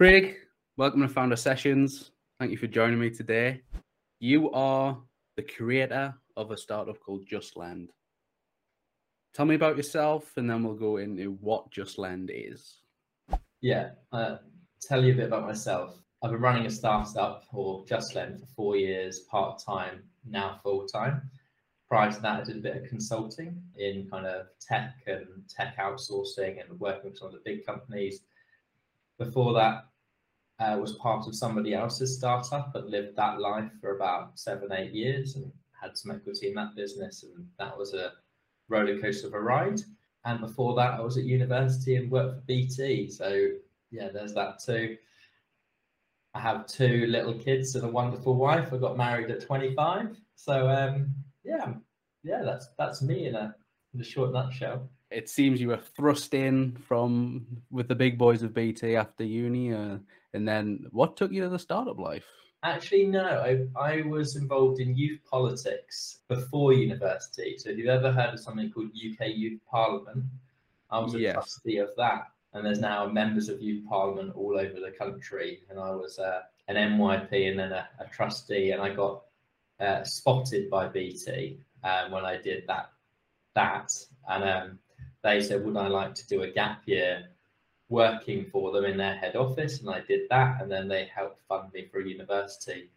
Craig, welcome to Founder Sessions. Thank you for joining me today. You are the creator of a startup called Just JustLend. Tell me about yourself, and then we'll go into what Just JustLend is. Yeah, uh, tell you a bit about myself. I've been running a startup or JustLend for four years, part time, now full time. Prior to that, I did a bit of consulting in kind of tech and tech outsourcing and working with some of the big companies. Before that, uh, was part of somebody else's startup, but lived that life for about seven, eight years and had some equity in that business. And that was a roller coaster of a ride. And before that, I was at university and worked for BT. So, yeah, there's that too. I have two little kids and a wonderful wife. I got married at 25. So, um, yeah, yeah, that's that's me in a in a short nutshell. It seems you were thrust in from with the big boys of BT after uni, uh, and then what took you to the startup life? Actually, no. I, I was involved in youth politics before university. So, if you've ever heard of something called UK Youth Parliament, I was a yes. trustee of that. And there's now members of Youth Parliament all over the country. And I was uh, an MYP and then a, a trustee, and I got uh, spotted by BT um, when I did that. That and um, they said, "Would I like to do a gap year working for them in their head office?" And I did that, and then they helped fund me for a university.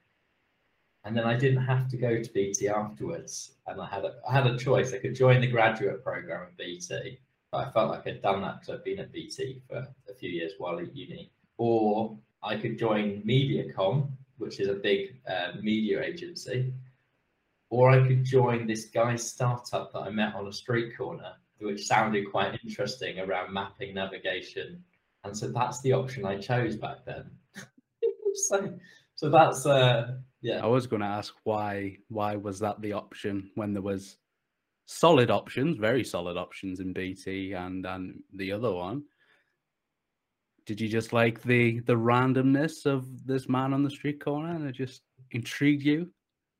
And then I didn't have to go to BT afterwards, and I had a, I had a choice. I could join the graduate program at BT, but I felt like I'd done that because I'd been at BT for a few years while at uni, or I could join Mediacom, which is a big uh, media agency, or I could join this guy's startup that I met on a street corner, which sounded quite interesting around mapping navigation. And so that's the option I chose back then. so, so that's uh, yeah. I was going to ask why why was that the option when there was solid options, very solid options in BT and and the other one. Did you just like the the randomness of this man on the street corner and it just intrigued you?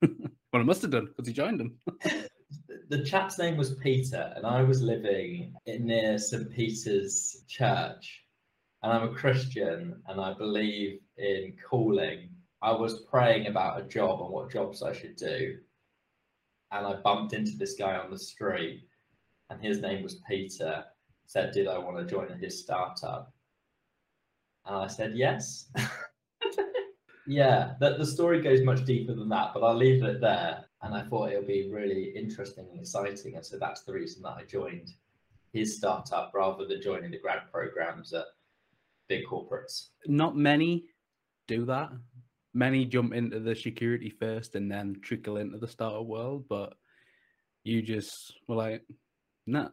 Well, it must have done because he joined them. the chap's name was Peter, and I was living near St. Peter's Church. And I'm a Christian, and I believe in calling. I was praying about a job and what jobs I should do. And I bumped into this guy on the street, and his name was Peter. Said, Did I want to join his startup? And I said, Yes. Yeah, the, the story goes much deeper than that, but I'll leave it there. And I thought it would be really interesting and exciting. And so that's the reason that I joined his startup rather than joining the grad programs at big corporates. Not many do that. Many jump into the security first and then trickle into the startup world. But you just were like, nah,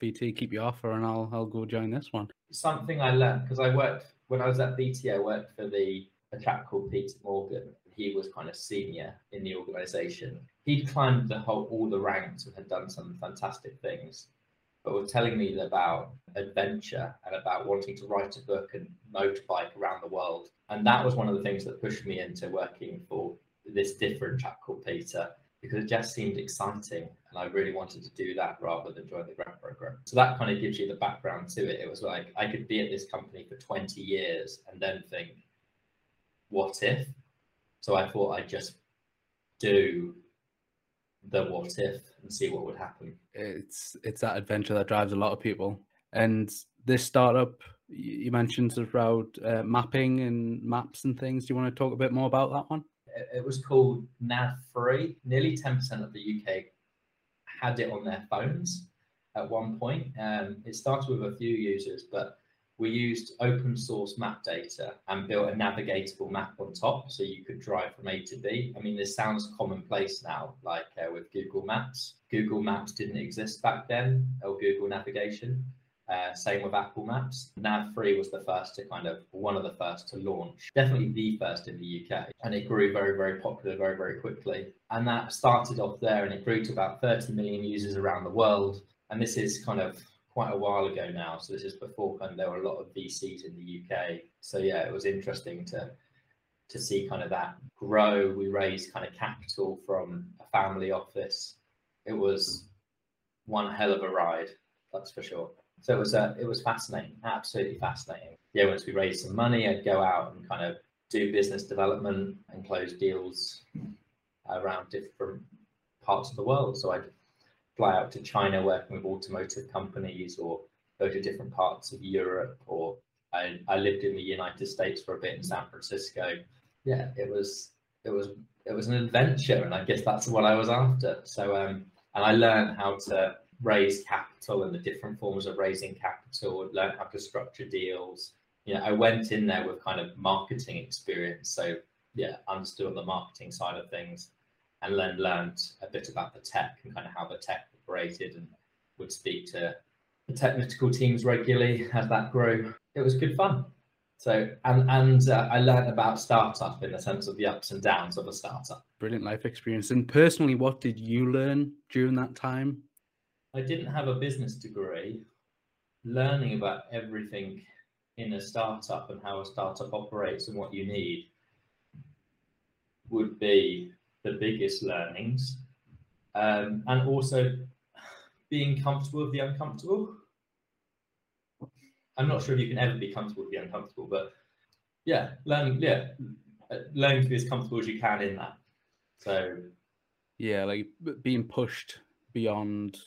BT, keep your offer and I'll, I'll go join this one. Something I learned because I worked, when I was at BT, I worked for the a chap called Peter Morgan. He was kind of senior in the organization. He'd climbed the whole all the ranks and had done some fantastic things, but was telling me about adventure and about wanting to write a book and motorbike around the world. And that was one of the things that pushed me into working for this different chap called Peter because it just seemed exciting and I really wanted to do that rather than join the grad program. So that kind of gives you the background to it. It was like I could be at this company for 20 years and then think, what if. So I thought I'd just do the what if and see what would happen. It's it's that adventure that drives a lot of people. And this startup you mentioned about uh, mapping and maps and things. Do you want to talk a bit more about that one? It was called Nav Free. Nearly 10% of the UK had it on their phones at one point. Um, it started with a few users, but we used open source map data and built a navigatable map on top so you could drive from A to B. I mean, this sounds commonplace now, like uh, with Google Maps. Google Maps didn't exist back then, or Google Navigation. Uh, same with Apple Maps. Nav Free was the first to kind of one of the first to launch, definitely the first in the UK. And it grew very, very popular very, very quickly. And that started off there and it grew to about 30 million users around the world. And this is kind of quite a while ago now. So this is before kind of there were a lot of VCs in the UK. So yeah, it was interesting to to see kind of that grow. We raised kind of capital from a family office. It was one hell of a ride, that's for sure. So it was uh, it was fascinating, absolutely fascinating. Yeah, once we raised some money, I'd go out and kind of do business development and close deals around different parts of the world. So I'd fly out to China working with automotive companies or go to different parts of Europe or I, I lived in the United States for a bit in San Francisco. Yeah, it was it was it was an adventure and I guess that's what I was after. So um and I learned how to raise capital and the different forms of raising capital, learn how to structure deals. You know, I went in there with kind of marketing experience. So yeah, understood on the marketing side of things and then learned a bit about the tech and kind of how the tech operated and would speak to the technical teams regularly as that grew. It was good fun. So and and uh, I learned about startup in the sense of the ups and downs of a startup. Brilliant life experience. And personally, what did you learn during that time? I didn't have a business degree. Learning about everything in a startup and how a startup operates and what you need would be the biggest learnings. Um, and also being comfortable with the uncomfortable. I'm not sure if you can ever be comfortable with the uncomfortable, but yeah, learning, yeah, learning to be as comfortable as you can in that. So, yeah, like being pushed beyond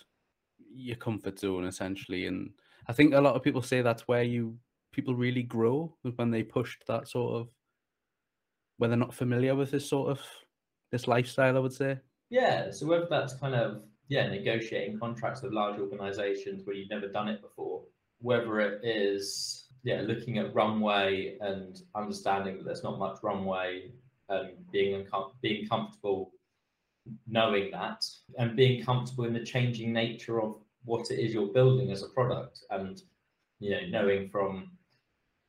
your comfort zone essentially, and I think a lot of people say that's where you people really grow when they pushed that sort of when they're not familiar with this sort of this lifestyle. I would say. Yeah. So whether that's kind of yeah negotiating contracts with large organisations where you've never done it before, whether it is yeah looking at runway and understanding that there's not much runway and being being comfortable knowing that and being comfortable in the changing nature of what it is you're building as a product and you know knowing from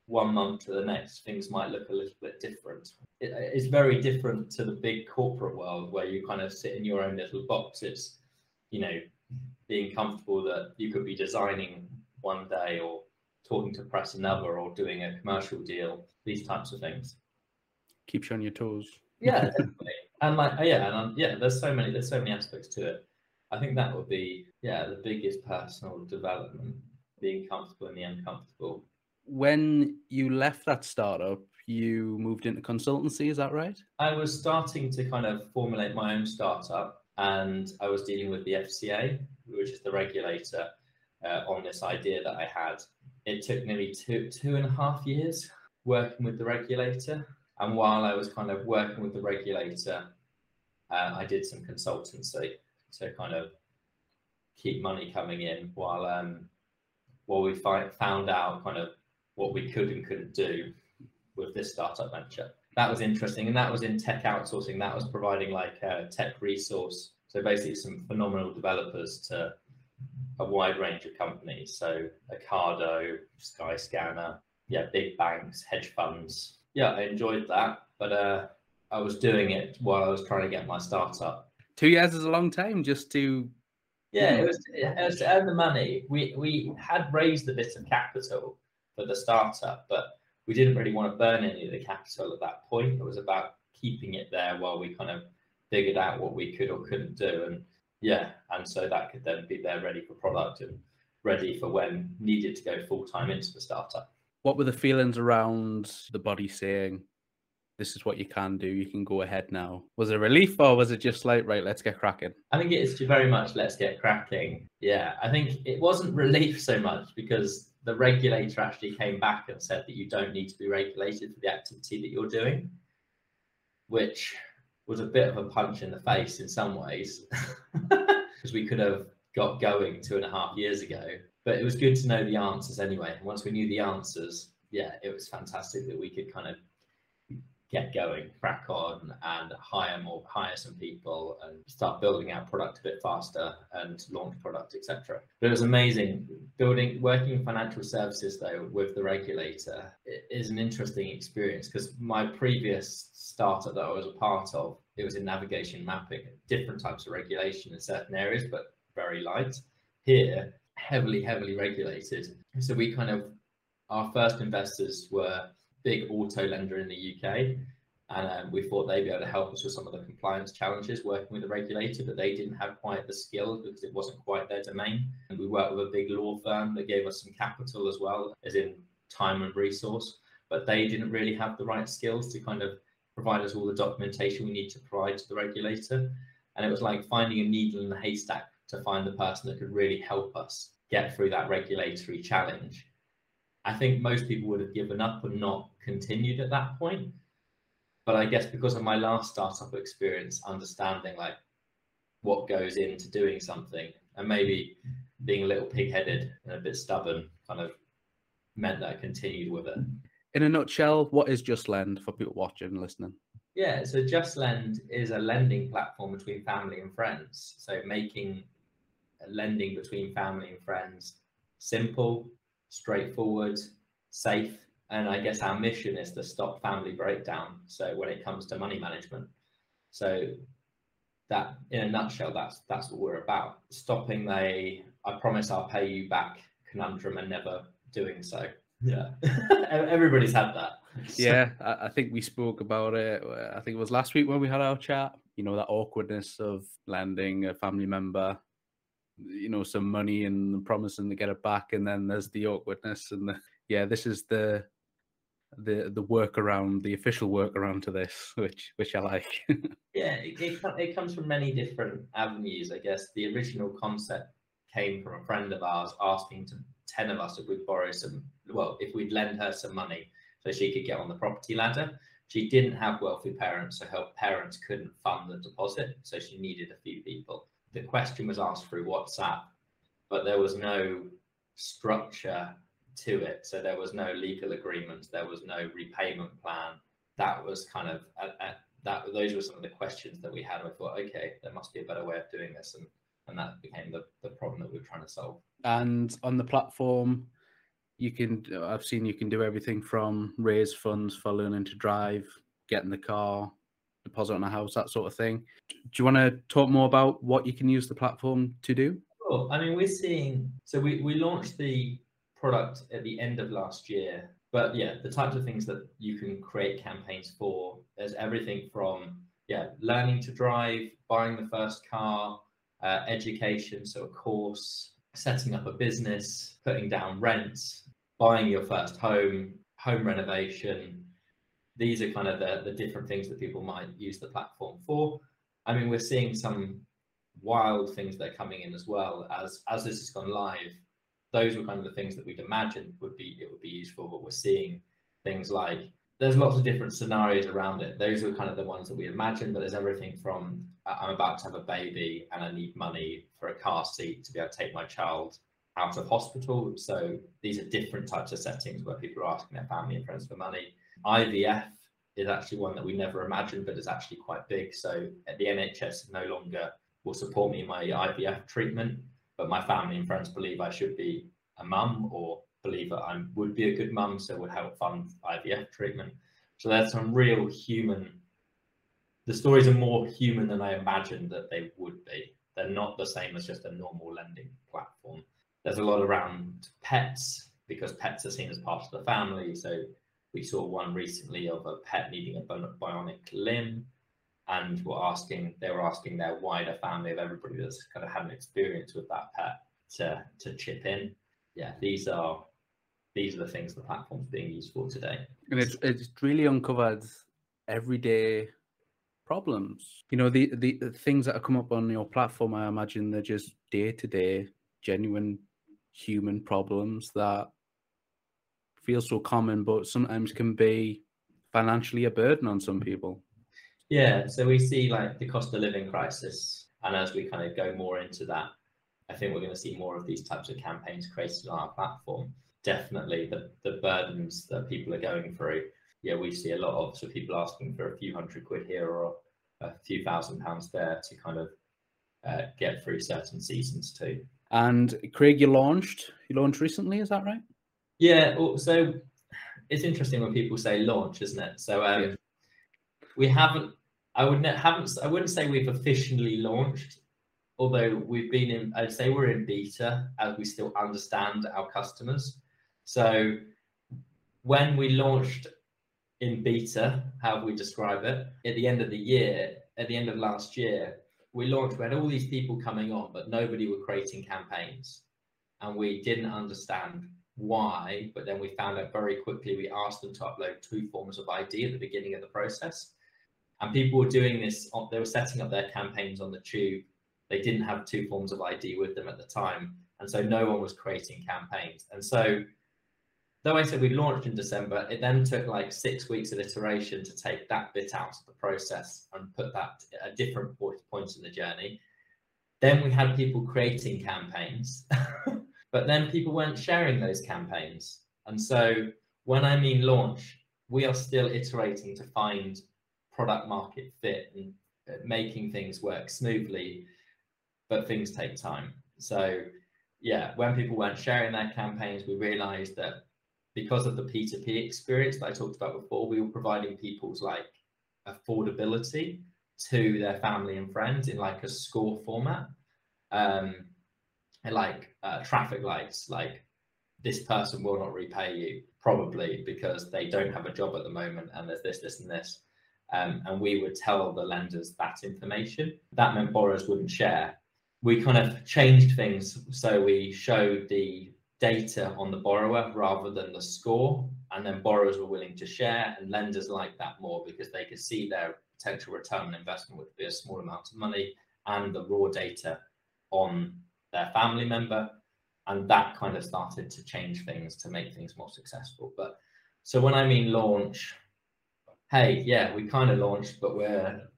one month to the next things might look a little bit different. It, it's very different to the big corporate world where you kind of sit in your own little box it's you know being comfortable that you could be designing one day or talking to press another or doing a commercial deal these types of things. Keeps you on your toes. Yeah definitely. And like yeah and um, yeah there's so many there's so many aspects to it. I think that would be yeah the biggest personal development being comfortable in the uncomfortable when you left that startup you moved into consultancy is that right? I was starting to kind of formulate my own startup and i was dealing with the fca which is the regulator uh, on this idea that i had. It took nearly two two and a half years working with the regulator and while I was kind of working with the regulator, uh, I did some consultancy to kind of keep money coming in while um, while we fi- found out kind of what we could and couldn't do with this startup venture. That was interesting, and that was in tech outsourcing. That was providing like a tech resource, so basically some phenomenal developers to a wide range of companies. So Ocado, Skyscanner, yeah, big banks, hedge funds, yeah, I enjoyed that, but uh, I was doing it while I was trying to get my startup. Two years is a long time just to. Yeah, it was, it was to earn the money. We we had raised a bit of capital for the startup, but we didn't really want to burn any of the capital at that point. It was about keeping it there while we kind of figured out what we could or couldn't do, and yeah, and so that could then be there ready for product and ready for when needed to go full time into the startup. What were the feelings around the body saying this is what you can do you can go ahead now was it relief or was it just like right let's get cracking i think it's very much let's get cracking. Yeah i think it wasn't relief so much because the regulator actually came back and said that you don't need to be regulated for the activity that you're doing which was a bit of a punch in the face in some ways because we could have got going two and a half years ago but it was good to know the answers anyway. And once we knew the answers, yeah, it was fantastic that we could kind of get going, crack on, and hire more, hire some people, and start building out product a bit faster and launch product, etc. But it was amazing building, working in financial services though with the regulator is an interesting experience because my previous startup that I was a part of, it was in navigation mapping, different types of regulation in certain areas, but very light. Here, heavily, heavily regulated. So we kind of, our first investors were big auto lender in the UK, and um, we thought they'd be able to help us with some of the compliance challenges working with the regulator, but they didn't have quite the skills because it wasn't quite their domain. And we worked with a big law firm that gave us some capital as well, as in time and resource, but they didn't really have the right skills to kind of provide us all the documentation we need to provide to the regulator. And it was like finding a needle in the haystack to find the person that could really help us get through that regulatory challenge. I think most people would have given up and not continued at that point but I guess because of my last startup experience, understanding like what goes into doing something and maybe being a little pig-headed and a bit stubborn kind of meant that I continued with it. In a nutshell, what is Just Lend for people watching and listening? Yeah, so Just Lend is a lending platform between family and friends. So making lending between family and friends simple, straightforward, safe, and I guess our mission is to stop family breakdown. So when it comes to money management, so that in a nutshell, that's that's what we're about. Stopping the I promise I'll pay you back conundrum and never doing so. Yeah, everybody's had that. Yeah, I think we spoke about it. Uh, I think it was last week when we had our chat. You know that awkwardness of lending a family member, you know, some money and promising to get it back, and then there's the awkwardness and the yeah. This is the the the workaround, the official workaround to this, which which I like. yeah, it, it, it comes from many different avenues. I guess the original concept came from a friend of ours asking to ten of us if we'd borrow some, well, if we'd lend her some money so she could get on the property ladder. She didn't have wealthy parents, so her parents couldn't fund the deposit, so she needed a few people. The question was asked through WhatsApp, but there was no structure to it. So there was no legal agreement, there was no repayment plan. That was kind of at, at that. Those were some of the questions that we had. I thought, okay, there must be a better way of doing this, and and that became the the problem that we were trying to solve. And on the platform, you can. I've seen you can do everything from raise funds for learning to drive, get in the car, deposit on a house, that sort of thing. Do you want to talk more about what you can use the platform to do? Sure. I mean, we're seeing. So we we launched the product at the end of last year. But yeah, the types of things that you can create campaigns for, there's everything from yeah, learning to drive, buying the first car, uh, education, so a course, setting up a business, putting down rents, buying your first home, home renovation. These are kind of the, the different things that people might use the platform for. I mean, we're seeing some wild things that are coming in as well as as this has gone live those were kind of the things that we'd imagined would be it would be useful. But we're seeing things like there's lots of different scenarios around it. Those are kind of the ones that we imagined, but there's everything from I'm about to have a baby and I need money for a car seat to be able to take my child out of hospital. So these are different types of settings where people are asking their family and friends for money. IVF is actually one that we never imagined, but is actually quite big. So uh, the NHS no longer will support me in my IVF treatment but my family and friends believe I should be a mum or believe that I would be a good mum, so would help fund IVF treatment. So there's some real human. The stories are more human than I imagined that they would be. They're not the same as just a normal lending platform. There's a lot around pets because pets are seen as part of the family. So we saw one recently of a pet needing a bionic limb and were asking they were asking their wider family of everybody that's kind of had an experience with that pet to to chip in. Yeah, these are these are the things the platform's being used for today. And it's it's really uncovered everyday problems. You know, the, the, things that come up on your platform, I imagine they're just day to day, genuine human problems that feel so common, but sometimes can be financially a burden on some people. Yeah, so we see like the cost of living crisis, and as we kind of go more into that, I think we're going to see more of these types of campaigns created on our platform. Definitely, the the burdens that people are going through. Yeah, we see a lot of so people asking for a few hundred quid here or a few thousand pounds there to kind of uh, get through certain seasons too. And Craig, you launched you launched recently, is that right? Yeah. So it's interesting when people say launch, isn't it? So um, yeah we haven't. I would not haven't. I wouldn't say we've officially launched, although we've been in. I'd say we're in beta as we still understand our customers. So when we launched in beta, how we describe it. At the end of the year, at the end of last year, we launched, we had all these people coming on, but nobody were creating campaigns. And we didn't understand why, but then we found out very quickly, we asked them to upload two forms of ID at the beginning of the process. And people were doing this, they were setting up their campaigns on the tube. They didn't have two forms of ID with them at the time. And so no one was creating campaigns. And so though I said we launched in December, it then took like six weeks of iteration to take that bit out of the process and put that at different point in the journey. Then we had people creating campaigns, but then people weren't sharing those campaigns. And so when I mean launch, we are still iterating to find product market fit and uh, making things work smoothly, but things take time. So yeah, when people weren't sharing their campaigns, we realized that because of the P2P experience that I talked about before, we were providing people's like affordability to their family and friends in like a score format. Um, like uh, traffic lights, like this person will not repay you probably because they don't have a job at the moment and there's this, this, and this. Um, and we would tell the lenders that information. That meant borrowers wouldn't share. We kind of changed things so we showed the data on the borrower rather than the score. And then borrowers were willing to share, and lenders liked that more because they could see their potential return on investment would be a small amount of money and the raw data on their family member. And that kind of started to change things to make things more successful. But so when I mean launch, hey, yeah, we kind of launched, but we're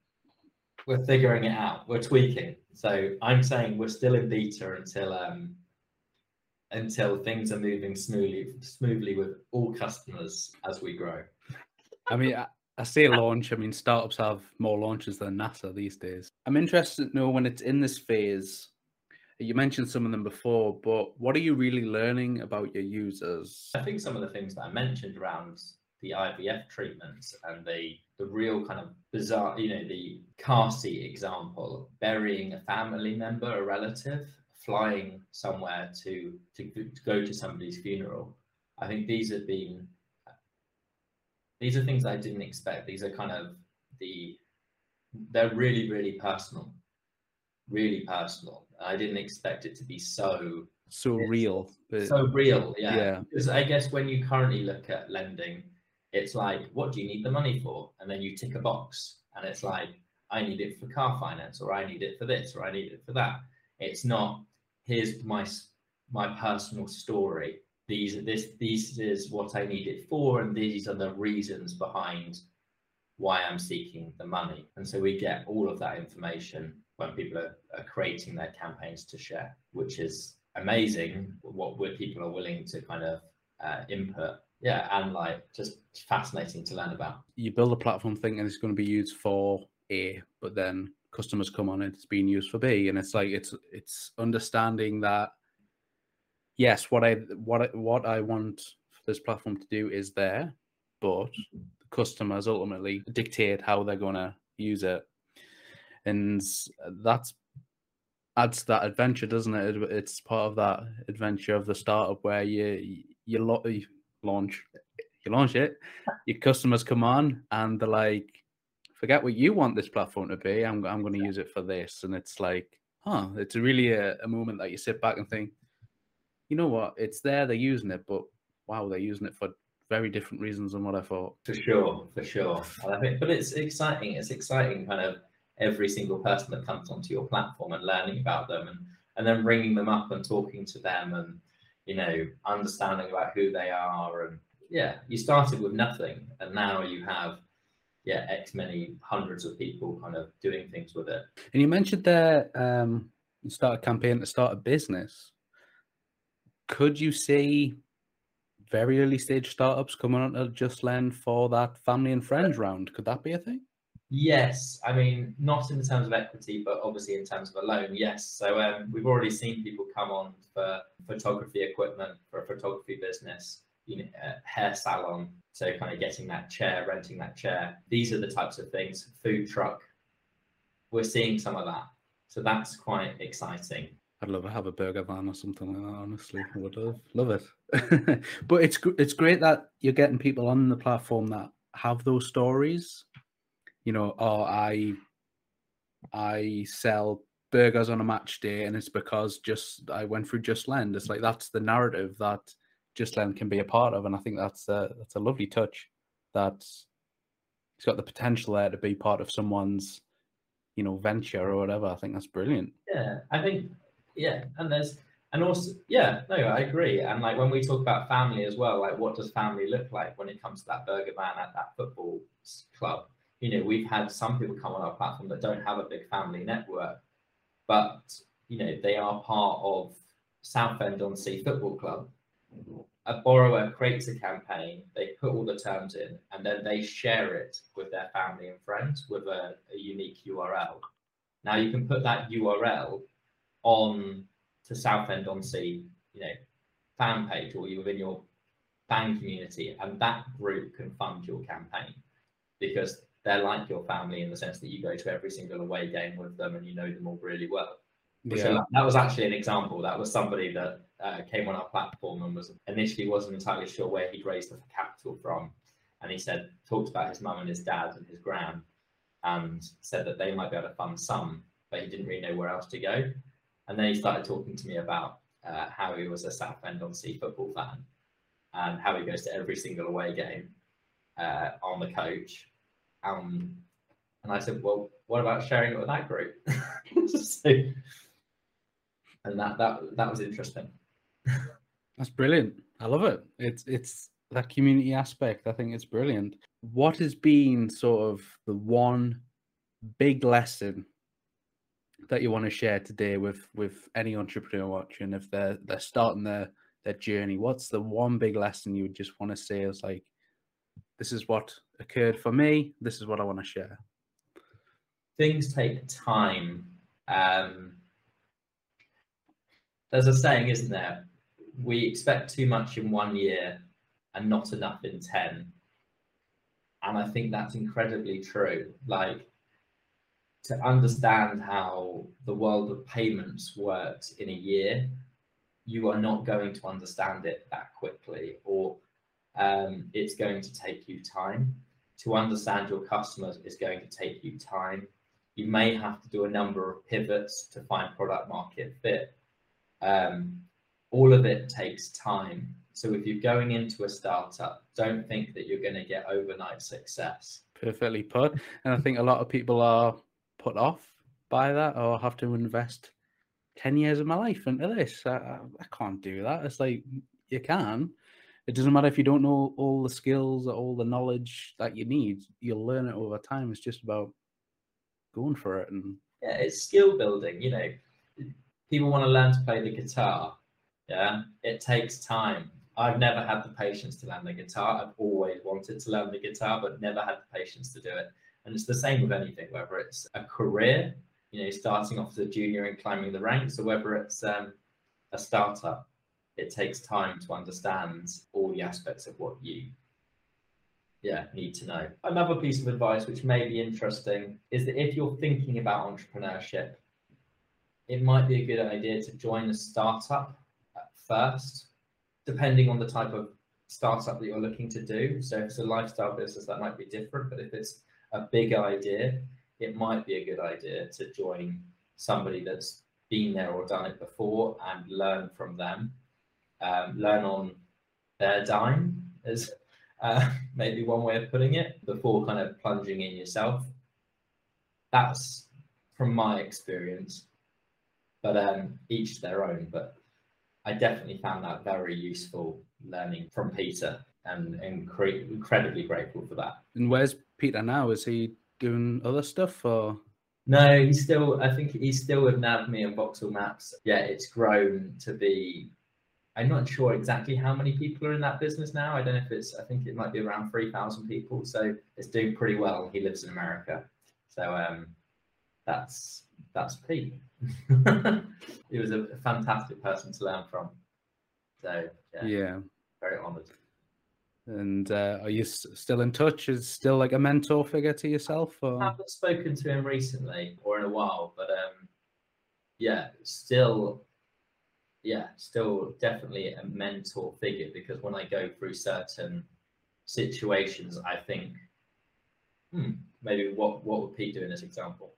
we're figuring it out. We're tweaking. So I'm saying we're still in beta until um, until things are moving smoothly smoothly with all customers as we grow. I mean, I, I a launch. I mean, startups have more launches than NASA these days. I'm interested to know when it's in this phase. You mentioned some of them before, but what are you really learning about your users? I think some of the things that I mentioned around the IVF treatments and the the real kind of bizarre, you know, the car seat example, burying a family member, a relative, flying somewhere to, to, to go to somebody's funeral. I think these have been these are things I didn't expect. These are kind of the they're really really personal, really personal. I didn't expect it to be so so real. So real, yeah. yeah. Because I guess when you currently look at lending, it's like, what do you need the money for? And then you tick a box, and it's like, I need it for car finance, or I need it for this, or I need it for that. It's not here's my my personal story. These are this this is what I need it for, and these are the reasons behind why I'm seeking the money. And so we get all of that information when people are, are creating their campaigns to share, which is amazing. What people are willing to kind of uh, input? Yeah and like just fascinating to learn about. You build a platform thinking it's going to be used for a but then customers come on it, it's being used for B, and it's like it's it's understanding that yes, what I what I, what I want this platform to do is there, but customers ultimately dictate how they're gonna use it, and that's adds that adventure, doesn't it? It's part of that adventure of the startup where you you, lo- you launch you launch it, your customers come on and they're like, forget what you want this platform to be. I'm I'm going to use it for this, and it's like, huh? It's really a, a moment that you sit back and think, you know what? It's there. They're using it, but wow, they're using it for very different reasons than what I thought. For sure, for sure. I think, but it's exciting. It's exciting, kind of every single person that comes onto your platform and learning about them, and and then ringing them up and talking to them, and you know, understanding about who they are, and yeah, you started with nothing, and now you have yeah, X many hundreds of people kind of doing things with it. And you mentioned there, um, you start a campaign to start a business. Could you see very early stage startups coming on to Just Lend for that family and friends round? Could that be a thing? Yes, I mean not in terms of equity, but obviously in terms of a loan. Yes, so um, we've already seen people come on for photography equipment for a photography business, you know, hair salon, so kind of getting that chair, renting that chair. These are the types of things. Food truck. We're seeing some of that. So that's quite exciting. I'd love to have a burger van or something like that. Honestly, would love love it. but it's it's great that you're getting people on the platform that have those stories. You know, or I I sell burgers on a match day and it's because just I went through Just Lend. It's like that's the narrative that Just Lend can be a part of, and I think that's a that's a lovely touch. That it's got the potential there to be part of someone's, you know, venture or whatever. I think that's brilliant. Yeah, I think yeah, and there's and also yeah, no, I agree. And like when we talk about family as well, like what does family look like when it comes to that burger van at that football club? You know, we've had some people come on our platform that don't have a big family network but you know they are part of Southend on Sea Football Club. A borrower creates a campaign, they put all the terms in, and then they share it with their family and friends with a, a unique URL. Now you can put that URL on to Southend on Sea, you know, fan page or you within your fan community, and that group can fund your campaign because they're like your family in the sense that you go to every single away game with them and you know them all really well. Yeah. So that was actually an example. That was somebody that uh, came on our platform and was initially wasn't entirely sure where he'd raised the capital from, and he said talked about his mum and his dad and his gran, and said that they might be able to fund some, but he didn't really know where else to go. And then he started talking to me about uh, how he was a Southend on Sea football fan, and how he goes to every single away game uh, on the coach um, and I said, well, what about sharing it with that group? so, and that that that was interesting. That's brilliant. I love it. It's it's that community aspect. I think it's brilliant. What has been sort of the one big lesson that you want to share today with with any entrepreneur watching if they're they're starting their their journey? What's the one big lesson you would just want to say is like, this is what occurred for me. This is what I want to share. Things take time. Um, there's a saying, isn't there? We expect too much in one year and not enough in 10. And I think that's incredibly true. Like, to understand how the world of payments works in a year, you are not going to understand it that quickly, or um, it's going to take you time to understand your customers is going to take you time. You may have to do a number of pivots to find product market fit. Um, all of it takes time. So if you're going into a startup, don't think that you're going to get overnight success. Perfectly put. And I think a lot of people are put off by that or have to invest 10 years of my life into this. I, I can't do that. It's like you can, it doesn't matter if you don't know all the skills or all the knowledge that you need you'll learn it over time. It's just about going for it and yeah it's skill building you know. People want to learn to play the guitar yeah? It takes time. I've never had the patience to learn the guitar. I've always wanted to learn the guitar but never had the patience to do it. And it's the same with anything whether it's a career you know starting off as a junior and climbing the ranks or whether it's um, a startup it takes time to understand all the aspects of what you yeah need to know. Another piece of advice which may be interesting is that if you're thinking about entrepreneurship it might be a good idea to join a startup first depending on the type of startup that you're looking to do. So if it's a lifestyle business that might be different but if it's a big idea it might be a good idea to join somebody that's been there or done it before and learn from them um, learn on their dime is uh, maybe one way of putting it before kind of plunging in yourself. That's from my experience, but um, each their own. But I definitely found that very useful learning from Peter and, and cre- incredibly grateful for that. And where's Peter now? Is he doing other stuff or? No, he's still. I think he's still with Navmii and Vauxhall Maps. Yeah, it's grown to be I'm not sure exactly how many people are in that business now. I don't know if it's, I think it might be around 3,000 people. So it's doing pretty well. He lives in America. So um, that's, that's Pete. he was a fantastic person to learn from. So yeah, yeah. very honored. And uh, are you s- still in touch? Is still like a mentor figure to yourself? Or? I haven't spoken to him recently or in a while, but um, yeah, still yeah, still definitely a mentor figure because when I go through certain situations, I think hmm, maybe what what would Pete do in this example?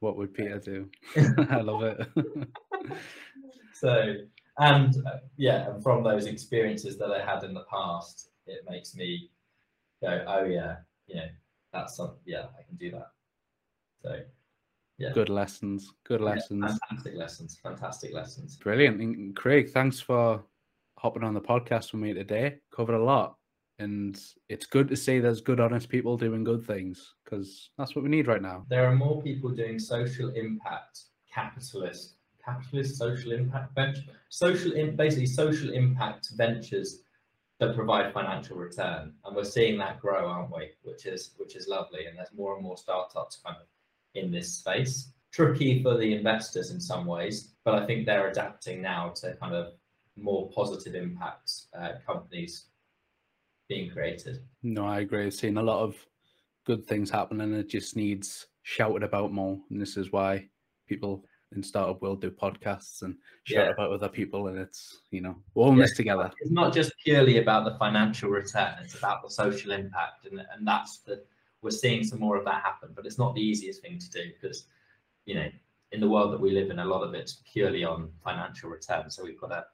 What would Peter do? I love it. so, and uh, yeah, and from those experiences that I had in the past, it makes me go, oh yeah, you know, that's something. yeah, I can do that. So, yeah. Good lessons. Good lessons. Yeah, fantastic lessons. Fantastic lessons. Brilliant. And Craig, thanks for hopping on the podcast with me today. Covered a lot. And it's good to see there's good, honest people doing good things because that's what we need right now. There are more people doing social impact, capitalist, capitalist social impact venture, social in basically social impact ventures that provide financial return, and we're seeing that grow, aren't we? Which is which is lovely, and there's more and more startups kind of in this space. Tricky for the investors in some ways, but I think they're adapting now to kind of more positive impact uh, companies being created. No, I agree. I've seen a lot of good things happen, and it just needs shouted about more. And this is why people in startup world do podcasts and shout yeah. about other people, and it's you know we're all in yeah. this together. It's not just purely about the financial return; it's about the social impact, and and that's the we're seeing some more of that happen. But it's not the easiest thing to do because you know in the world that we live in, a lot of it's purely on financial return. So we've got to.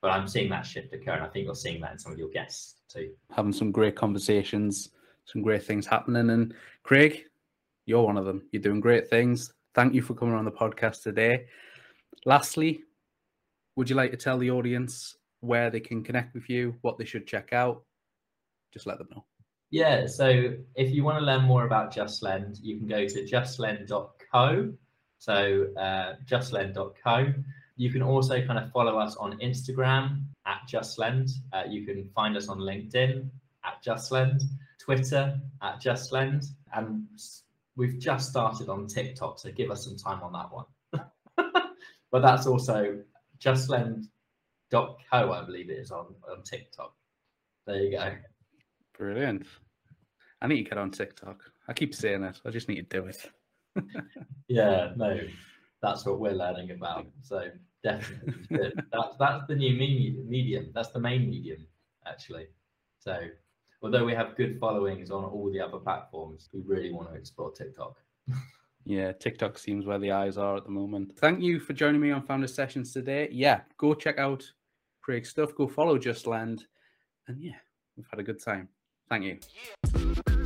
But I'm seeing that shift occur, and I think you're seeing that in some of your guests too. Having some great conversations, some great things happening, and Craig, you're one of them. You're doing great things. Thank you for coming on the podcast today. Lastly, would you like to tell the audience where they can connect with you, what they should check out? Just let them know. Yeah, so if you want to learn more about JustLend, you can go to justlend.co. So uh, justlend.co. You can also kind of follow us on Instagram at JustLend. Uh, you can find us on LinkedIn at JustLend, Twitter at JustLend, and we've just started on TikTok, so give us some time on that one. but that's also justlend.co, I believe it is on, on TikTok. There you go. Brilliant. I need to get on TikTok. I keep saying it. I just need to do it. yeah, no, that's what we're learning about. So definitely, that's that's the new medium. That's the main medium, actually. So although we have good followings on all the other platforms, we really want to explore TikTok. yeah, TikTok seems where the eyes are at the moment. Thank you for joining me on Founder Sessions today. Yeah, go check out Craig's stuff, go follow JustLend, and yeah, we've had a good time. Thank you.